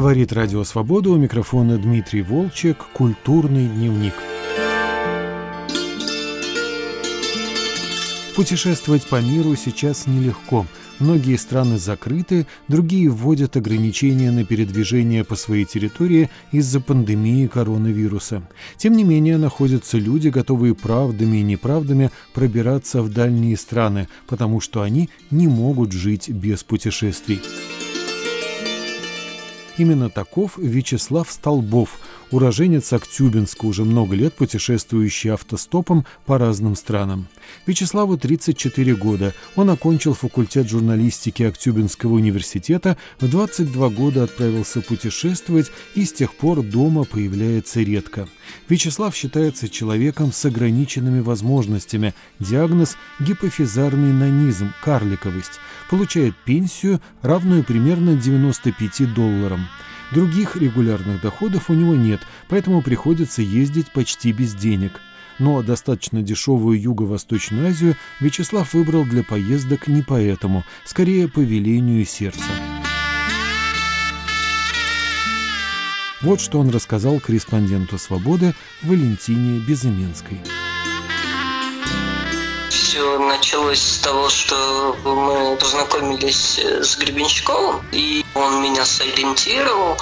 Говорит Радио Свобода у микрофона Дмитрий Волчек «Культурный дневник». Путешествовать по миру сейчас нелегко. Многие страны закрыты, другие вводят ограничения на передвижение по своей территории из-за пандемии коронавируса. Тем не менее, находятся люди, готовые правдами и неправдами пробираться в дальние страны, потому что они не могут жить без путешествий. Именно таков Вячеслав Столбов, уроженец Актюбинска, уже много лет путешествующий автостопом по разным странам. Вячеславу 34 года. Он окончил факультет журналистики Актюбинского университета, в 22 года отправился путешествовать и с тех пор дома появляется редко. Вячеслав считается человеком с ограниченными возможностями. Диагноз – гипофизарный нанизм, карликовость. Получает пенсию, равную примерно 95 долларам. Других регулярных доходов у него нет, поэтому приходится ездить почти без денег. Но достаточно дешевую Юго-Восточную Азию Вячеслав выбрал для поездок не поэтому, скорее по велению сердца. Вот что он рассказал корреспонденту «Свободы» Валентине Безыменской все началось с того, что мы познакомились с Гребенщиковым, и он меня сориентировал.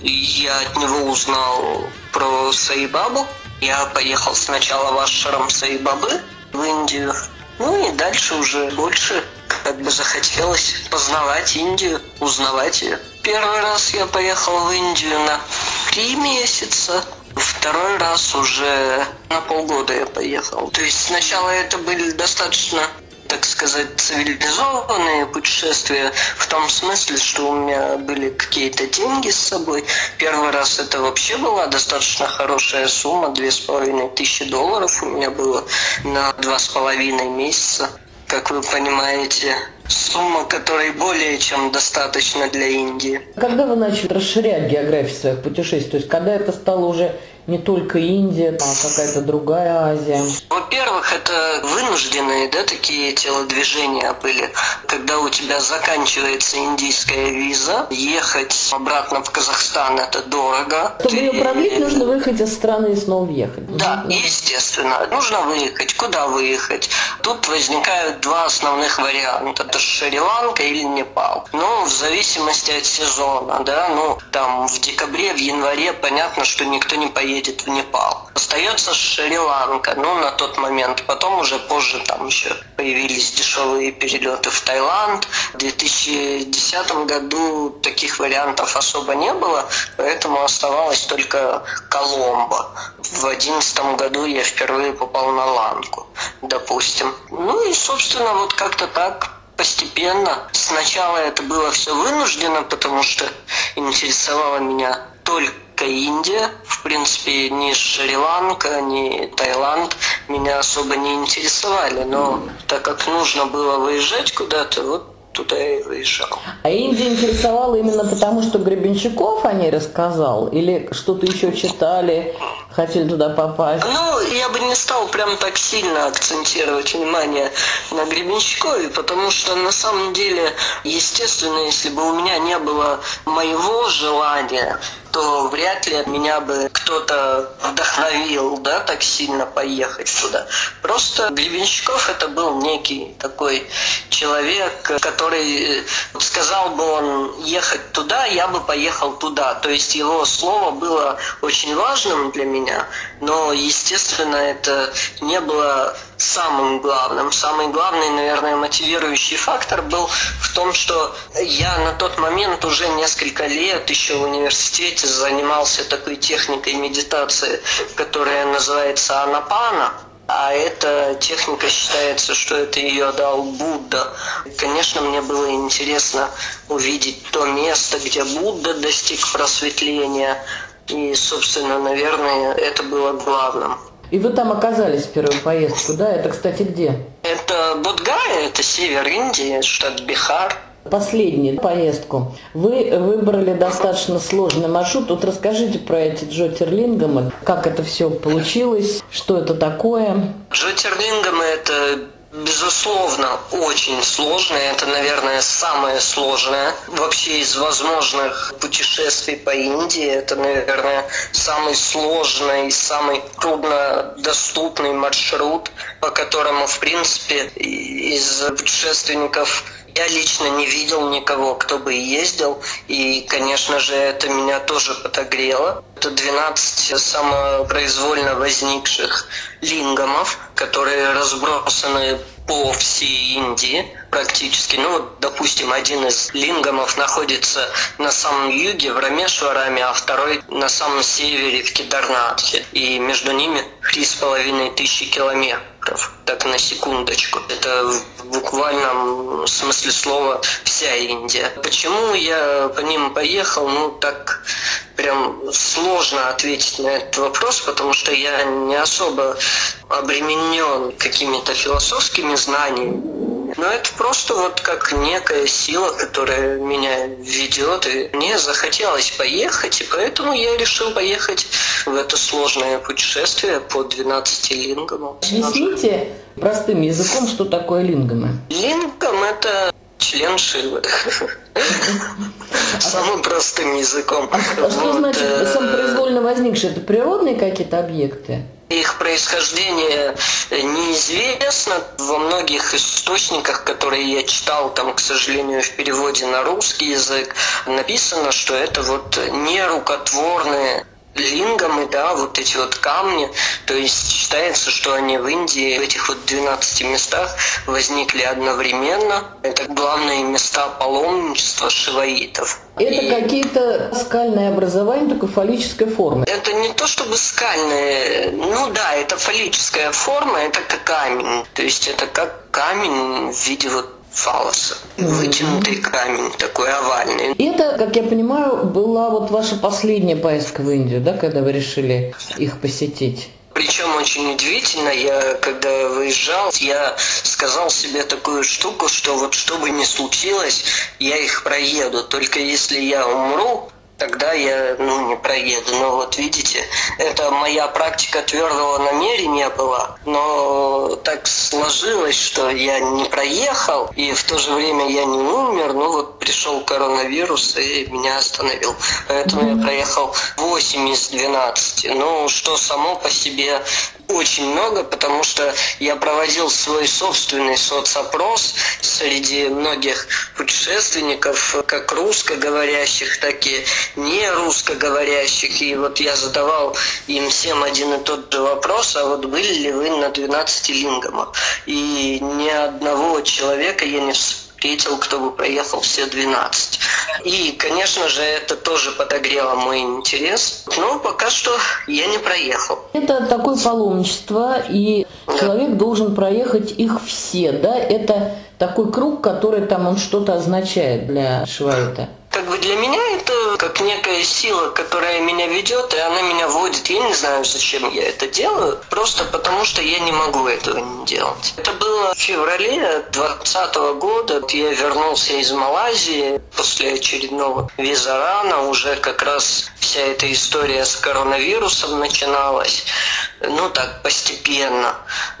Я от него узнал про Саибабу. Я поехал сначала в Ашрам Саибабы в Индию, ну и дальше уже больше как бы захотелось познавать Индию, узнавать ее. Первый раз я поехал в Индию на три месяца, Второй раз уже на полгода я поехал. То есть сначала это были достаточно так сказать, цивилизованные путешествия в том смысле, что у меня были какие-то деньги с собой. Первый раз это вообще была достаточно хорошая сумма, две с половиной тысячи долларов у меня было на два с половиной месяца. Как вы понимаете, сумма, которой более чем достаточно для Индии. Когда вы начали расширять географию своих путешествий? То есть когда это стало уже не только Индия, а какая-то другая Азия? Во-первых, это вынужденные да, такие телодвижения были. Когда у тебя заканчивается индийская виза, ехать обратно в Казахстан это дорого. Чтобы Ты... ее продлить, нужно выехать из страны и снова въехать. Да, естественно. Нужно выехать. Куда выехать? Тут возникают два основных варианта. Это Шри-Ланка или Непал. Ну, в зависимости от сезона, да, ну, там в декабре, в январе понятно, что никто не поедет едет в Непал. Остается Шри-Ланка, ну, на тот момент. Потом уже позже там еще появились дешевые перелеты в Таиланд. В 2010 году таких вариантов особо не было, поэтому оставалось только Коломбо. В 2011 году я впервые попал на Ланку, допустим. Ну и, собственно, вот как-то так постепенно. Сначала это было все вынуждено, потому что интересовало меня только только Индия. В принципе, ни Шри-Ланка, ни Таиланд меня особо не интересовали. Но так как нужно было выезжать куда-то, вот туда и выезжал. А Индия интересовала именно потому, что Гребенщиков о ней рассказал? Или что-то еще читали, хотели туда попасть? Ну, я бы не стал прям так сильно акцентировать внимание на Гребенщикове, потому что на самом деле, естественно, если бы у меня не было моего желания то вряд ли меня бы кто-то вдохновил, да, так сильно поехать туда. Просто Гребенщиков это был некий такой человек, который сказал бы он ехать туда, я бы поехал туда. То есть его слово было очень важным для меня, но, естественно, это не было самым главным. Самый главный, наверное, мотивирующий фактор был в том, что я на тот момент уже несколько лет еще в университете занимался такой техникой медитации, которая называется анапана. А эта техника считается, что это ее дал Будда. Конечно, мне было интересно увидеть то место, где Будда достиг просветления. И, собственно, наверное, это было главным. И вы там оказались в первую поездку, да? Это, кстати, где? Это Будгая, это север Индии, штат Бихар. Последнюю поездку. Вы выбрали достаточно сложный маршрут. Вот расскажите про эти джотерлингамы, как это все получилось, что это такое. Джотерлингамы – это Безусловно, очень сложно. Это, наверное, самое сложное вообще из возможных путешествий по Индии. Это, наверное, самый сложный, самый труднодоступный маршрут, по которому, в принципе, из путешественников я лично не видел никого, кто бы ездил, и, конечно же, это меня тоже подогрело. Это 12 самопроизвольно возникших лингамов, которые разбросаны по всей Индии практически. Ну, вот, допустим, один из лингамов находится на самом юге в Рамешвараме, а второй на самом севере в Кедарнатхе. И между ними три с половиной тысячи километров. Так, на секундочку. Это в буквальном смысле слова вся Индия. Почему я по ним поехал? Ну, так прям сложно ответить на этот вопрос, потому что я не особо обременен какими-то философскими знаниями. Но это просто вот как некая сила, которая меня ведет, и мне захотелось поехать, и поэтому я решил поехать в это сложное путешествие по 12 лингам. Объясните простым языком, что такое лингамы. Лингам – это член Шивы. Самым простым языком. А что значит э, самопроизвольно возникшие? Это природные какие-то объекты? Их происхождение неизвестно. Во многих источниках, которые я читал, там, к сожалению, в переводе на русский язык, написано, что это вот нерукотворные лингамы, да, вот эти вот камни. То есть считается, что они в Индии, в этих вот 12 местах возникли одновременно. Это главные места паломничества шиваитов. Это И... какие-то скальные образования такой фаллической формы? Это не то чтобы скальные, ну да, это фаллическая форма, это как камень. То есть это как камень в виде вот фалоса. Вытянутый камень, такой овальный. Это, как я понимаю, была вот ваша последняя поездка в Индию, да, когда вы решили их посетить? Причем очень удивительно, я когда выезжал, я сказал себе такую штуку, что вот что бы ни случилось, я их проеду. Только если я умру, тогда я ну, не проеду. Но вот видите, это моя практика твердого намерения была, но так сложилось, что я не проехал, и в то же время я не умер, ну вот пришел коронавирус и меня остановил. Поэтому я проехал 8 из 12. Ну, что само по себе очень много, потому что я проводил свой собственный соцопрос среди многих путешественников, как русскоговорящих, так и не русскоговорящих. И вот я задавал им всем один и тот же вопрос, а вот были ли вы на 12 лингамах? И ни одного человека я не встретил, кто бы проехал все 12. И, конечно же, это тоже подогрело мой интерес. Но пока что я не проехал. Это такое паломничество, и да. человек должен проехать их все, да? Это такой круг, который там он что-то означает для Швайта. Как бы для меня это как некая сила, которая меня ведет, и она меня водит. Я не знаю, зачем я это делаю, просто потому что я не могу этого не делать. Это было в феврале 2020 года. Я вернулся из Малайзии после очередного визарана. Уже как раз вся эта история с коронавирусом начиналась. Ну так, постепенно.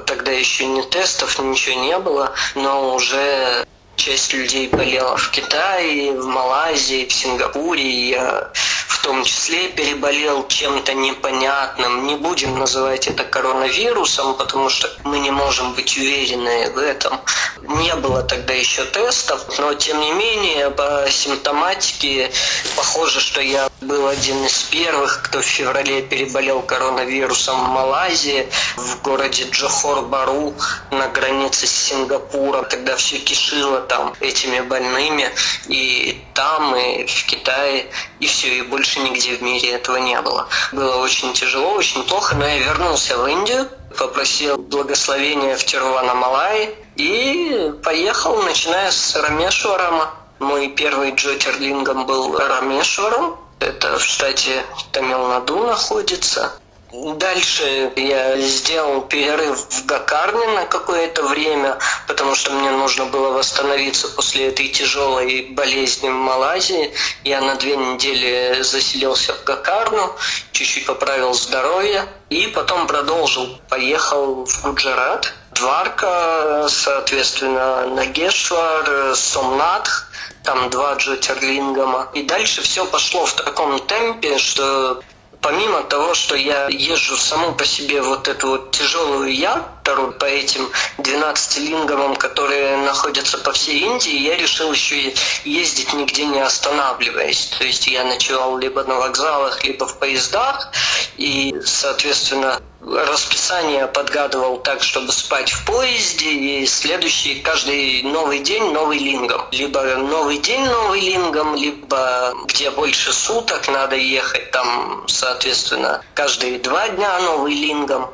Тогда еще ни тестов, ничего не было, но уже часть людей болела в Китае, в Малайзии, в Сингапуре. Я в том числе переболел чем-то непонятным. Не будем называть это коронавирусом, потому что мы не можем быть уверены в этом. Не было тогда еще тестов, но тем не менее по симптоматике похоже, что я был один из первых, кто в феврале переболел коронавирусом в Малайзии, в городе Джохор-Бару на границе с Сингапуром. Тогда все кишило там этими больными. И там, и в Китае, и все, и больше нигде в мире этого не было. Было очень тяжело, очень плохо, но я вернулся в Индию, попросил благословения в Тирувана-Малай и поехал, начиная с Рамешварама. Мой первый джотерлингом был Рамешварам, это в штате Тамилнаду находится. Дальше я сделал перерыв в Гакарне на какое-то время, потому что мне нужно было восстановиться после этой тяжелой болезни в Малайзии. Я на две недели заселился в Гакарну, чуть-чуть поправил здоровье и потом продолжил. Поехал в Гуджарат, Дварка, соответственно, Нагешвар, Сомнатх, там два Джотерлингама. И дальше все пошло в таком темпе, что помимо того, что я езжу саму по себе вот эту вот тяжелую ятару по этим 12 лингамам, которые находятся по всей Индии, я решил еще ездить нигде не останавливаясь. То есть я ночевал либо на вокзалах, либо в поездах, и, соответственно, расписание подгадывал так, чтобы спать в поезде, и следующий каждый новый день новый лингом. Либо новый день новый лингом, либо где больше суток надо ехать, там, соответственно, каждые два дня новый лингом.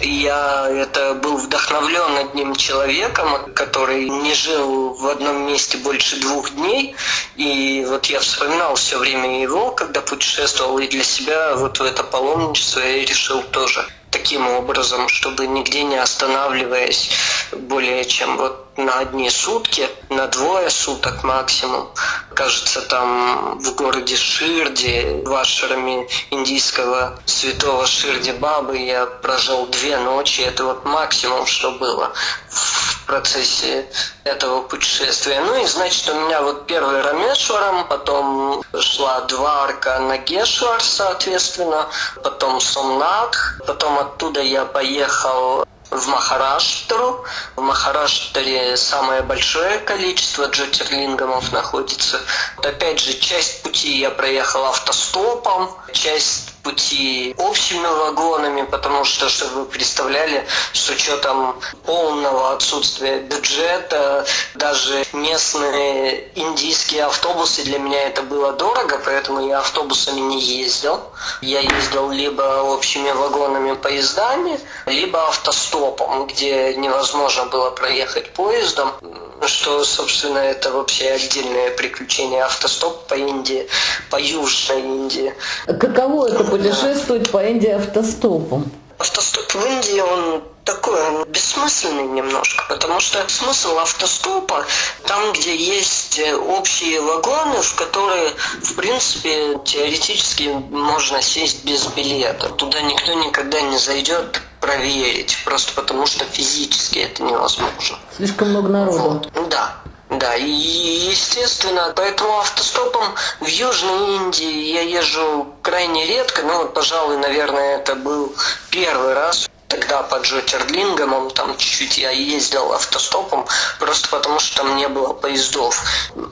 Я это был вдохновлен одним человеком, который не жил в одном месте больше двух дней. И вот я вспоминал все время его, когда путешествовал, и для себя вот в это паломничество я решил тоже таким образом, чтобы нигде не останавливаясь более чем вот на одни сутки, на двое суток максимум. Кажется, там в городе Ширди, в ашраме индийского святого Ширди Бабы я прожил две ночи. Это вот максимум, что было в процессе этого путешествия. Ну и значит, у меня вот первый Рамешваром, потом шла Дварка Нагешвар, соответственно, потом Сомнатх, потом оттуда я поехал в Махараштру. В Махараштре самое большое количество джотерлингамов находится. Опять же, часть пути я проехал автостопом, часть пути общими вагонами, потому что, чтобы вы представляли, с учетом полного отсутствия бюджета, даже местные индийские автобусы для меня это было дорого, поэтому я автобусами не ездил. Я ездил либо общими вагонами поездами, либо автостопом, где невозможно было проехать поездом что, собственно, это вообще отдельное приключение автостоп по Индии, по Южной Индии. Каково это путешествовать по Индии автостопом? Автостоп в Индии, он такой он бессмысленный немножко, потому что смысл автостопа там, где есть э, общие вагоны, в которые, в принципе, теоретически можно сесть без билета. Туда никто никогда не зайдет проверить, просто потому что физически это невозможно. Слишком много народу. Вот. Да. Да, и естественно, поэтому автостопом в Южной Индии я езжу крайне редко, ну, пожалуй, наверное, это был первый раз тогда по Джотерлингам, там чуть-чуть я ездил автостопом, просто потому что там не было поездов.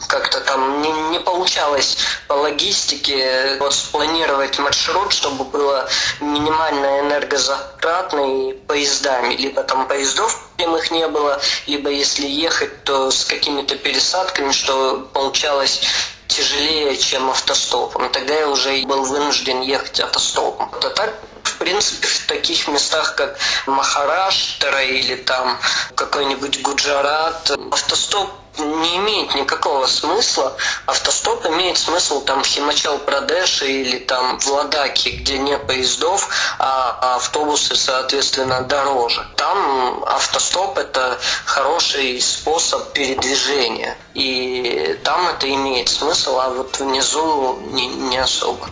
Как-то там не, не получалось по логистике вот спланировать маршрут, чтобы было минимально энергозатратно и поездами. Либо там поездов прямых не было, либо если ехать, то с какими-то пересадками, что получалось тяжелее, чем автостопом. Тогда я уже был вынужден ехать автостопом. А так в принципе, в таких местах, как Махараштра или там какой-нибудь Гуджарат, автостоп не имеет никакого смысла. Автостоп имеет смысл там в Химачал Прадеше или там в Ладаке, где нет поездов, а автобусы, соответственно, дороже. Там автостоп – это хороший способ передвижения. И там это имеет смысл, а вот внизу не, не особо.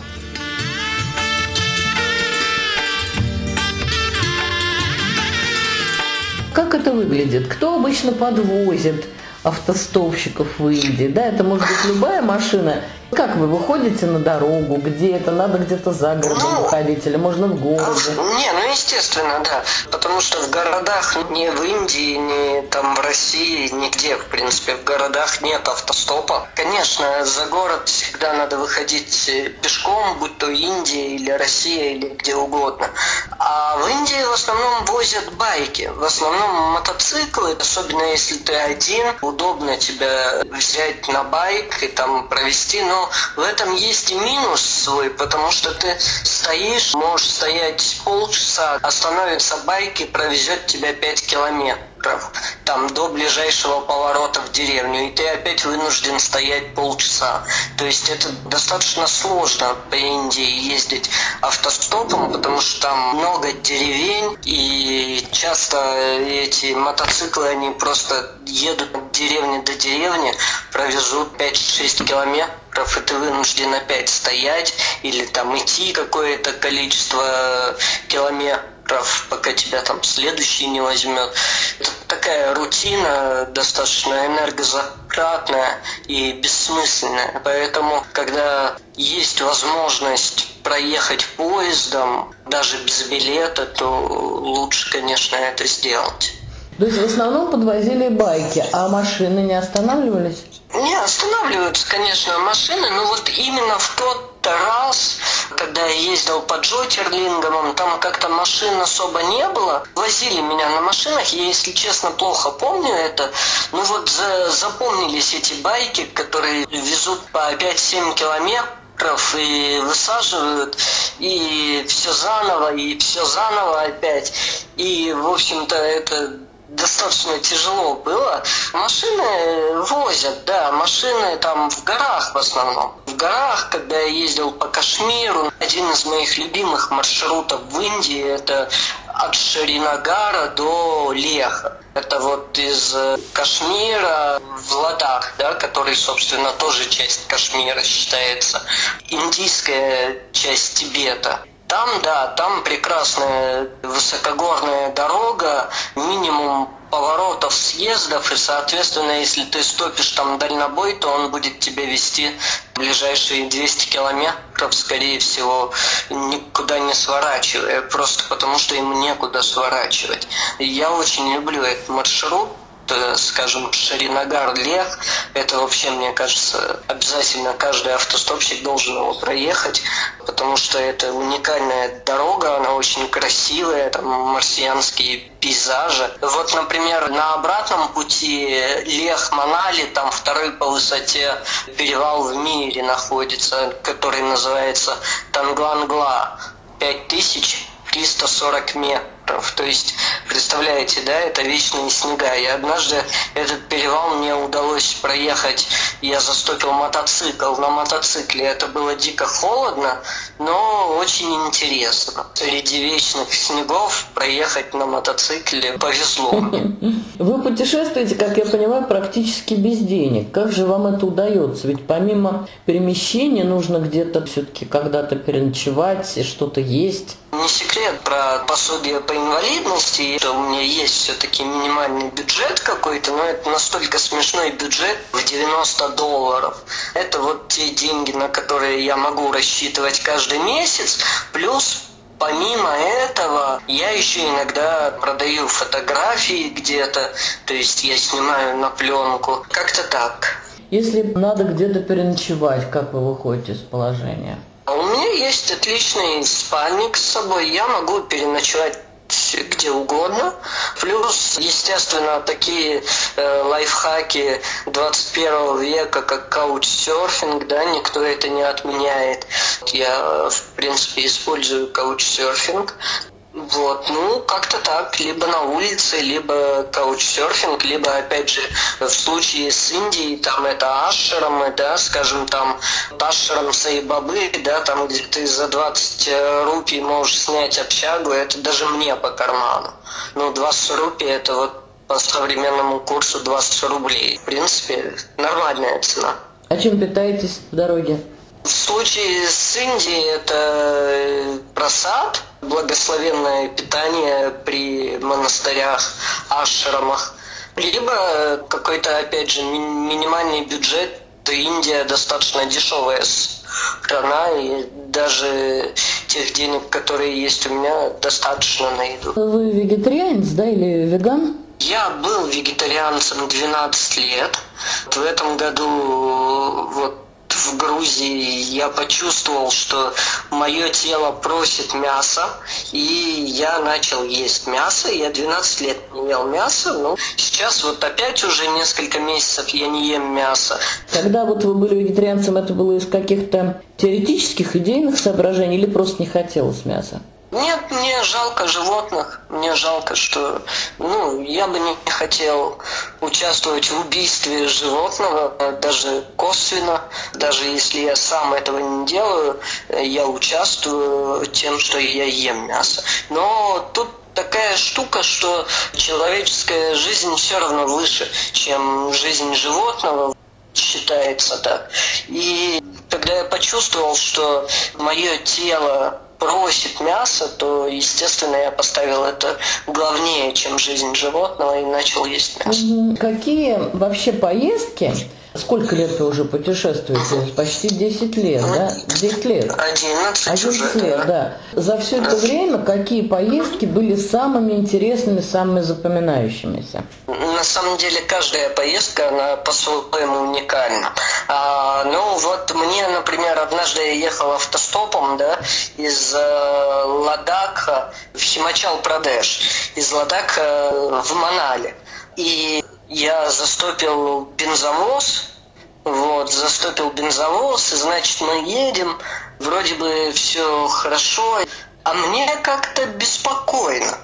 Как это выглядит? Кто обычно подвозит автостопщиков в Индии? Да, это может быть любая машина как вы выходите на дорогу? Где это? Надо где-то за городом ну, выходить или можно в городе? Не, ну естественно, да. Потому что в городах ни в Индии, ни там в России, нигде, в принципе, в городах нет автостопа. Конечно, за город всегда надо выходить пешком, будь то Индия или Россия или где угодно. А в Индии в основном возят байки, в основном мотоциклы, особенно если ты один, удобно тебя взять на байк и там провести, но в этом есть и минус свой, потому что ты стоишь, можешь стоять полчаса, остановится байк и провезет тебя 5 километров. там до ближайшего поворота в деревню, и ты опять вынужден стоять полчаса. То есть это достаточно сложно по Индии ездить автостопом, потому что там много деревень, и часто эти мотоциклы, они просто едут от деревни до деревни, провезут 5-6 километров, и ты вынужден опять стоять или там идти какое-то количество километров прав, пока тебя там следующий не возьмет. Это такая рутина достаточно энергозатратная и бессмысленная. Поэтому, когда есть возможность проехать поездом, даже без билета, то лучше, конечно, это сделать. То есть в основном подвозили байки, а машины не останавливались? Не, останавливаются, конечно, машины, но вот именно в тот раз, когда я ездил по Джотерлингам, там как-то машин особо не было. Возили меня на машинах, я, если честно, плохо помню это. Ну вот за, запомнились эти байки, которые везут по 5-7 километров и высаживают, и все заново, и все заново опять. И, в общем-то, это достаточно тяжело было. Машины возят, да, машины там в горах в основном. В горах, когда я ездил по Кашмиру, один из моих любимых маршрутов в Индии, это от Шаринагара до Леха. Это вот из э, Кашмира в Ладах, да, который, собственно, тоже часть Кашмира считается. Индийская часть Тибета. Там, да, там прекрасная высокогорная дорога, минимум поворотов, съездов, и, соответственно, если ты стопишь там дальнобой, то он будет тебя вести ближайшие 200 километров, скорее всего, никуда не сворачивая, просто потому что ему некуда сворачивать. Я очень люблю этот маршрут, Э, скажем, Шаринагар-Лех, это вообще, мне кажется, обязательно каждый автостопщик должен его проехать, потому что это уникальная дорога, она очень красивая, там марсианские пейзажи. Вот, например, на обратном пути Лех-Манали, там второй по высоте перевал в мире находится, который называется Танглангла. 5340 метров метров. То есть, представляете, да, это вечные снега. И однажды этот перевал мне удалось проехать. Я застопил мотоцикл на мотоцикле. Это было дико холодно, но очень интересно. Среди вечных снегов проехать на мотоцикле повезло мне. Вы путешествуете, как я понимаю, практически без денег. Как же вам это удается? Ведь помимо перемещения нужно где-то все-таки когда-то переночевать и что-то есть. Не секрет про пособие по инвалидности, что у меня есть все-таки минимальный бюджет какой-то, но это настолько смешной бюджет в 90 долларов. Это вот те деньги, на которые я могу рассчитывать каждый месяц, плюс Помимо этого, я еще иногда продаю фотографии где-то, то есть я снимаю на пленку. Как-то так. Если надо где-то переночевать, как вы выходите из положения? А у меня есть отличный спальник с собой. Я могу переночевать где угодно. Плюс, естественно, такие э, лайфхаки 21 века, как каучсерфинг, да, никто это не отменяет. Я, в принципе, использую каучсерфинг. Вот, ну, как-то так, либо на улице, либо каучсерфинг, либо, опять же, в случае с Индией, там это ашрамы, да, скажем, там ашрам Саибабы, да, там, где ты за 20 э, рупий можешь снять общагу, это даже мне по карману. Ну, 20 рупий это вот по современному курсу 20 рублей. В принципе, нормальная цена. А чем питаетесь в дороге? В случае с Индией это э, просад, благословенное питание при монастырях, ашрамах, либо какой-то, опять же, минимальный бюджет. Индия достаточно дешевая страна, и даже тех денег, которые есть у меня, достаточно на еду. Вы вегетарианец, да, или веган? Я был вегетарианцем 12 лет. В этом году вот в Грузии я почувствовал, что мое тело просит мяса, и я начал есть мясо. Я 12 лет не ел мясо, но сейчас вот опять уже несколько месяцев я не ем мясо. Когда вот вы были вегетарианцем, это было из каких-то теоретических, идейных соображений или просто не хотелось мяса? Нет, мне жалко животных. Мне жалко, что ну, я бы не хотел участвовать в убийстве животного, даже косвенно. Даже если я сам этого не делаю, я участвую тем, что я ем мясо. Но тут такая штука, что человеческая жизнь все равно выше, чем жизнь животного считается так. И когда я почувствовал, что мое тело просит мясо, то, естественно, я поставил это главнее, чем жизнь животного, и начал есть мясо. Какие вообще поездки Сколько лет вы уже путешествуете? Почти 10 лет, да? 10 лет. 11, 11 уже, лет, да. За все это время какие поездки были самыми интересными, самыми запоминающимися? На самом деле каждая поездка, она по-своему уникальна. А, ну вот мне, например, однажды я ехал автостопом, да, из э, Ладака в Химачал-Прадеш, из Ладака в Манали. И я застопил бензовоз, вот, застопил бензовоз, и значит мы едем, вроде бы все хорошо, а мне как-то беспокойно.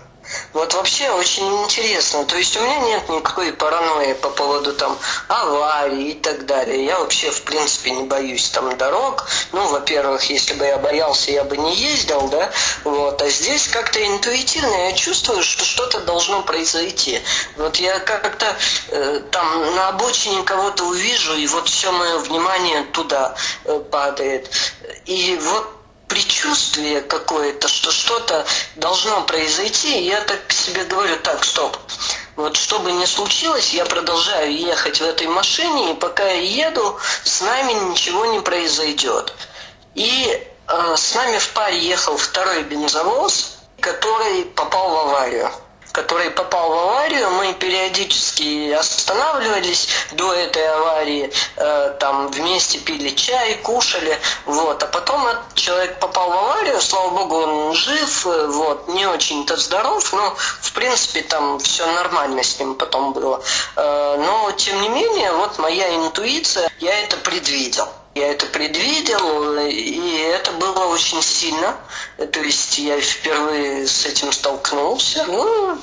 Вот вообще очень интересно. То есть у меня нет никакой паранойи по поводу там аварий и так далее. Я вообще в принципе не боюсь там дорог. Ну, во-первых, если бы я боялся, я бы не ездил, да. Вот. А здесь как-то интуитивно я чувствую, что что-то должно произойти. Вот я как-то э, там на обочине кого-то увижу, и вот все мое внимание туда э, падает. И вот предчувствие какое-то, что что-то должно произойти, я так себе говорю, так, стоп. Вот что бы ни случилось, я продолжаю ехать в этой машине, и пока я еду, с нами ничего не произойдет. И э, с нами в паре ехал второй бензовоз, который попал в аварию который попал в аварию, мы периодически останавливались до этой аварии, э, там вместе пили чай, кушали, вот, а потом этот человек попал в аварию, слава богу, он жив, э, вот, не очень-то здоров, но, в принципе, там все нормально с ним потом было. Э, но, тем не менее, вот моя интуиция, я это предвидел. Я это предвидел, и это было очень сильно. То есть я впервые с этим столкнулся. Ну,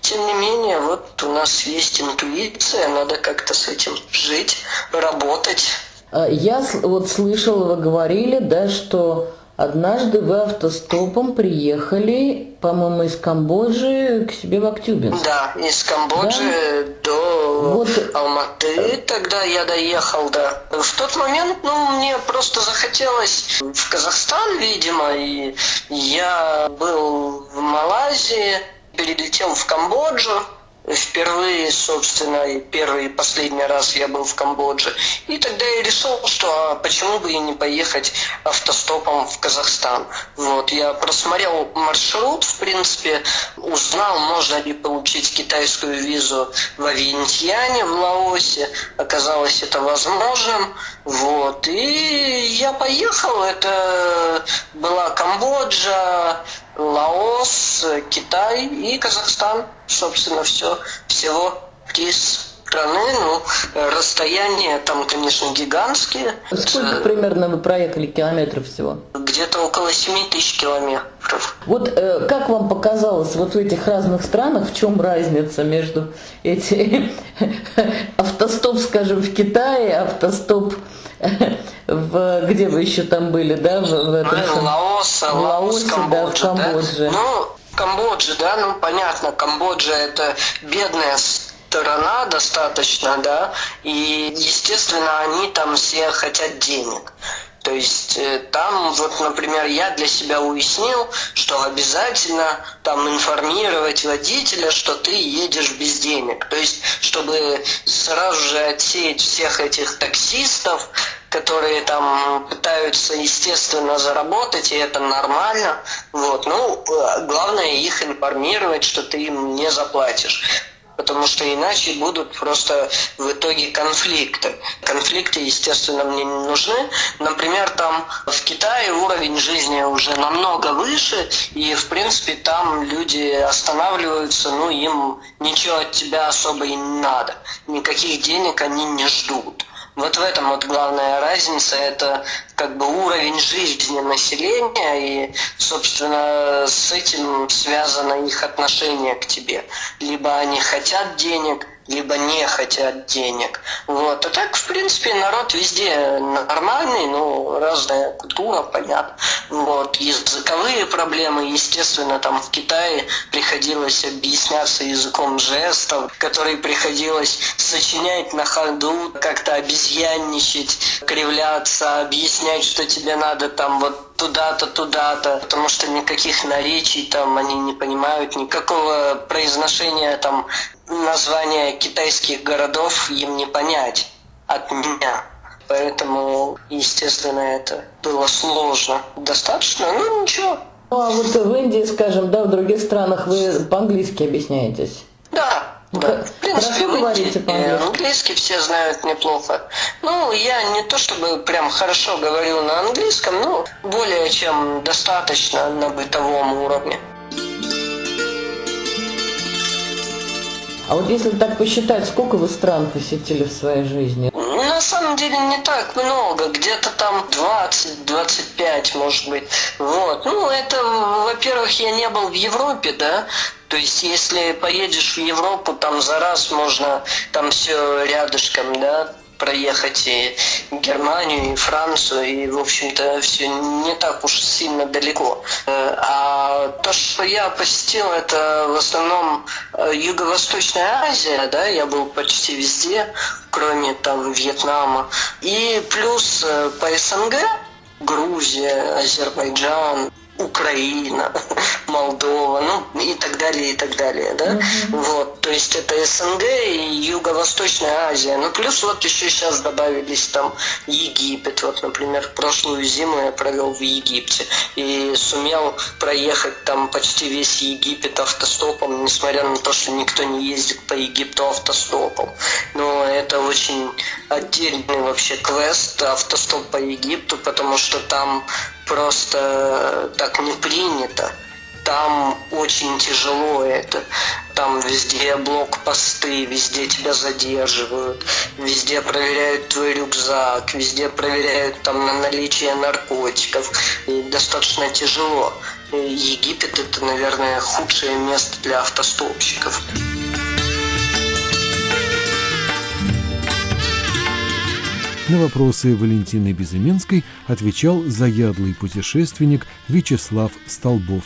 тем не менее, вот у нас есть интуиция, надо как-то с этим жить, работать. А я вот слышала, вы говорили, да, что Однажды вы автостопом приехали, по-моему, из Камбоджи к себе в Актюбинск. Да, из Камбоджи да? до вот. Алматы тогда я доехал, да. В тот момент, ну, мне просто захотелось в Казахстан, видимо, и я был в Малайзии, перелетел в Камбоджу, Впервые, собственно, и первый и последний раз я был в Камбодже. И тогда я решил, что а почему бы и не поехать автостопом в Казахстан. Вот, я просмотрел маршрут, в принципе, узнал, можно ли получить китайскую визу во Винтьяне, в Лаосе. Оказалось это возможным. Вот, и я поехал, это была Камбоджа, Лаос, Китай и Казахстан. Собственно, все. Всего три страны. Ну, расстояние там, конечно, гигантские. Сколько примерно вы проехали километров всего? Где-то около 7 тысяч километров. Вот э, как вам показалось, вот в этих разных странах, в чем разница между этим автостоп, скажем, в Китае, автостоп в, где вы еще там были, да? В, в этом ну, Лаос, в Лаосе, да, в Камбодже. Да? Ну, Камбоджа, да, ну понятно, Камбоджа это бедная сторона достаточно, да, и, естественно, они там все хотят денег. То есть э, там, вот, например, я для себя уяснил, что обязательно там информировать водителя, что ты едешь без денег. То есть, чтобы сразу же отсеять всех этих таксистов, которые там пытаются, естественно, заработать, и это нормально. Вот. Ну, э, главное их информировать, что ты им не заплатишь потому что иначе будут просто в итоге конфликты. Конфликты, естественно, мне не нужны. Например, там в Китае уровень жизни уже намного выше, и, в принципе, там люди останавливаются, ну, им ничего от тебя особо и не надо. Никаких денег они не ждут. Вот в этом вот главная разница. Это как бы уровень жизни населения и, собственно, с этим связано их отношение к тебе. Либо они хотят денег, либо не хотят денег. Вот. А так, в принципе, народ везде нормальный, ну, разная культура, понятно. Вот. Языковые проблемы, естественно, там в Китае приходилось объясняться языком жестов, который приходилось сочинять на ходу, как-то обезьянничать, кривляться, объяснять, что тебе надо там вот туда-то, туда-то, потому что никаких наречий там они не понимают, никакого произношения там названия китайских городов им не понять от меня. Поэтому, естественно, это было сложно. Достаточно, ну ничего. Ну а вот в Индии, скажем, да, в других странах вы по-английски объясняетесь? Да, да. В принципе, Хорошо говорите по-английски? английский все знают неплохо. Ну, я не то чтобы прям хорошо говорю на английском, но более чем достаточно на бытовом уровне. А вот если так посчитать, сколько вы стран посетили в своей жизни? На самом деле не так много, где-то там 20-25, может быть. Вот. Ну, это, во-первых, я не был в Европе, да, то есть, если поедешь в Европу, там за раз можно, там все рядышком, да, проехать и Германию, и Францию, и, в общем-то, все не так уж сильно далеко. Э, а то, что я посетил, это в основном э, Юго-Восточная Азия, да, я был почти везде, кроме там Вьетнама. И плюс э, по СНГ, Грузия, Азербайджан, Украина, Молдова, ну и так далее, и так далее, да. Mm-hmm. Вот, то есть это СНГ и Юго-Восточная Азия. Ну плюс вот еще сейчас добавились там Египет. Вот, например, прошлую зиму я провел в Египте и сумел проехать там почти весь Египет автостопом, несмотря на то, что никто не ездит по Египту автостопом. Но это очень отдельный вообще квест автостоп по Египту, потому что там просто так не принято. Там очень тяжело это. Там везде блокпосты, везде тебя задерживают, везде проверяют твой рюкзак, везде проверяют там на наличие наркотиков. И достаточно тяжело. Египет это, наверное, худшее место для автостопщиков. На вопросы Валентины Безыменской отвечал заядлый путешественник Вячеслав Столбов.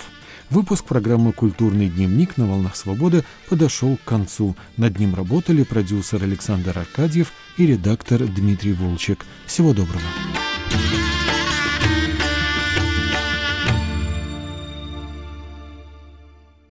Выпуск программы «Культурный дневник» на «Волнах свободы» подошел к концу. Над ним работали продюсер Александр Аркадьев и редактор Дмитрий Волчек. Всего доброго.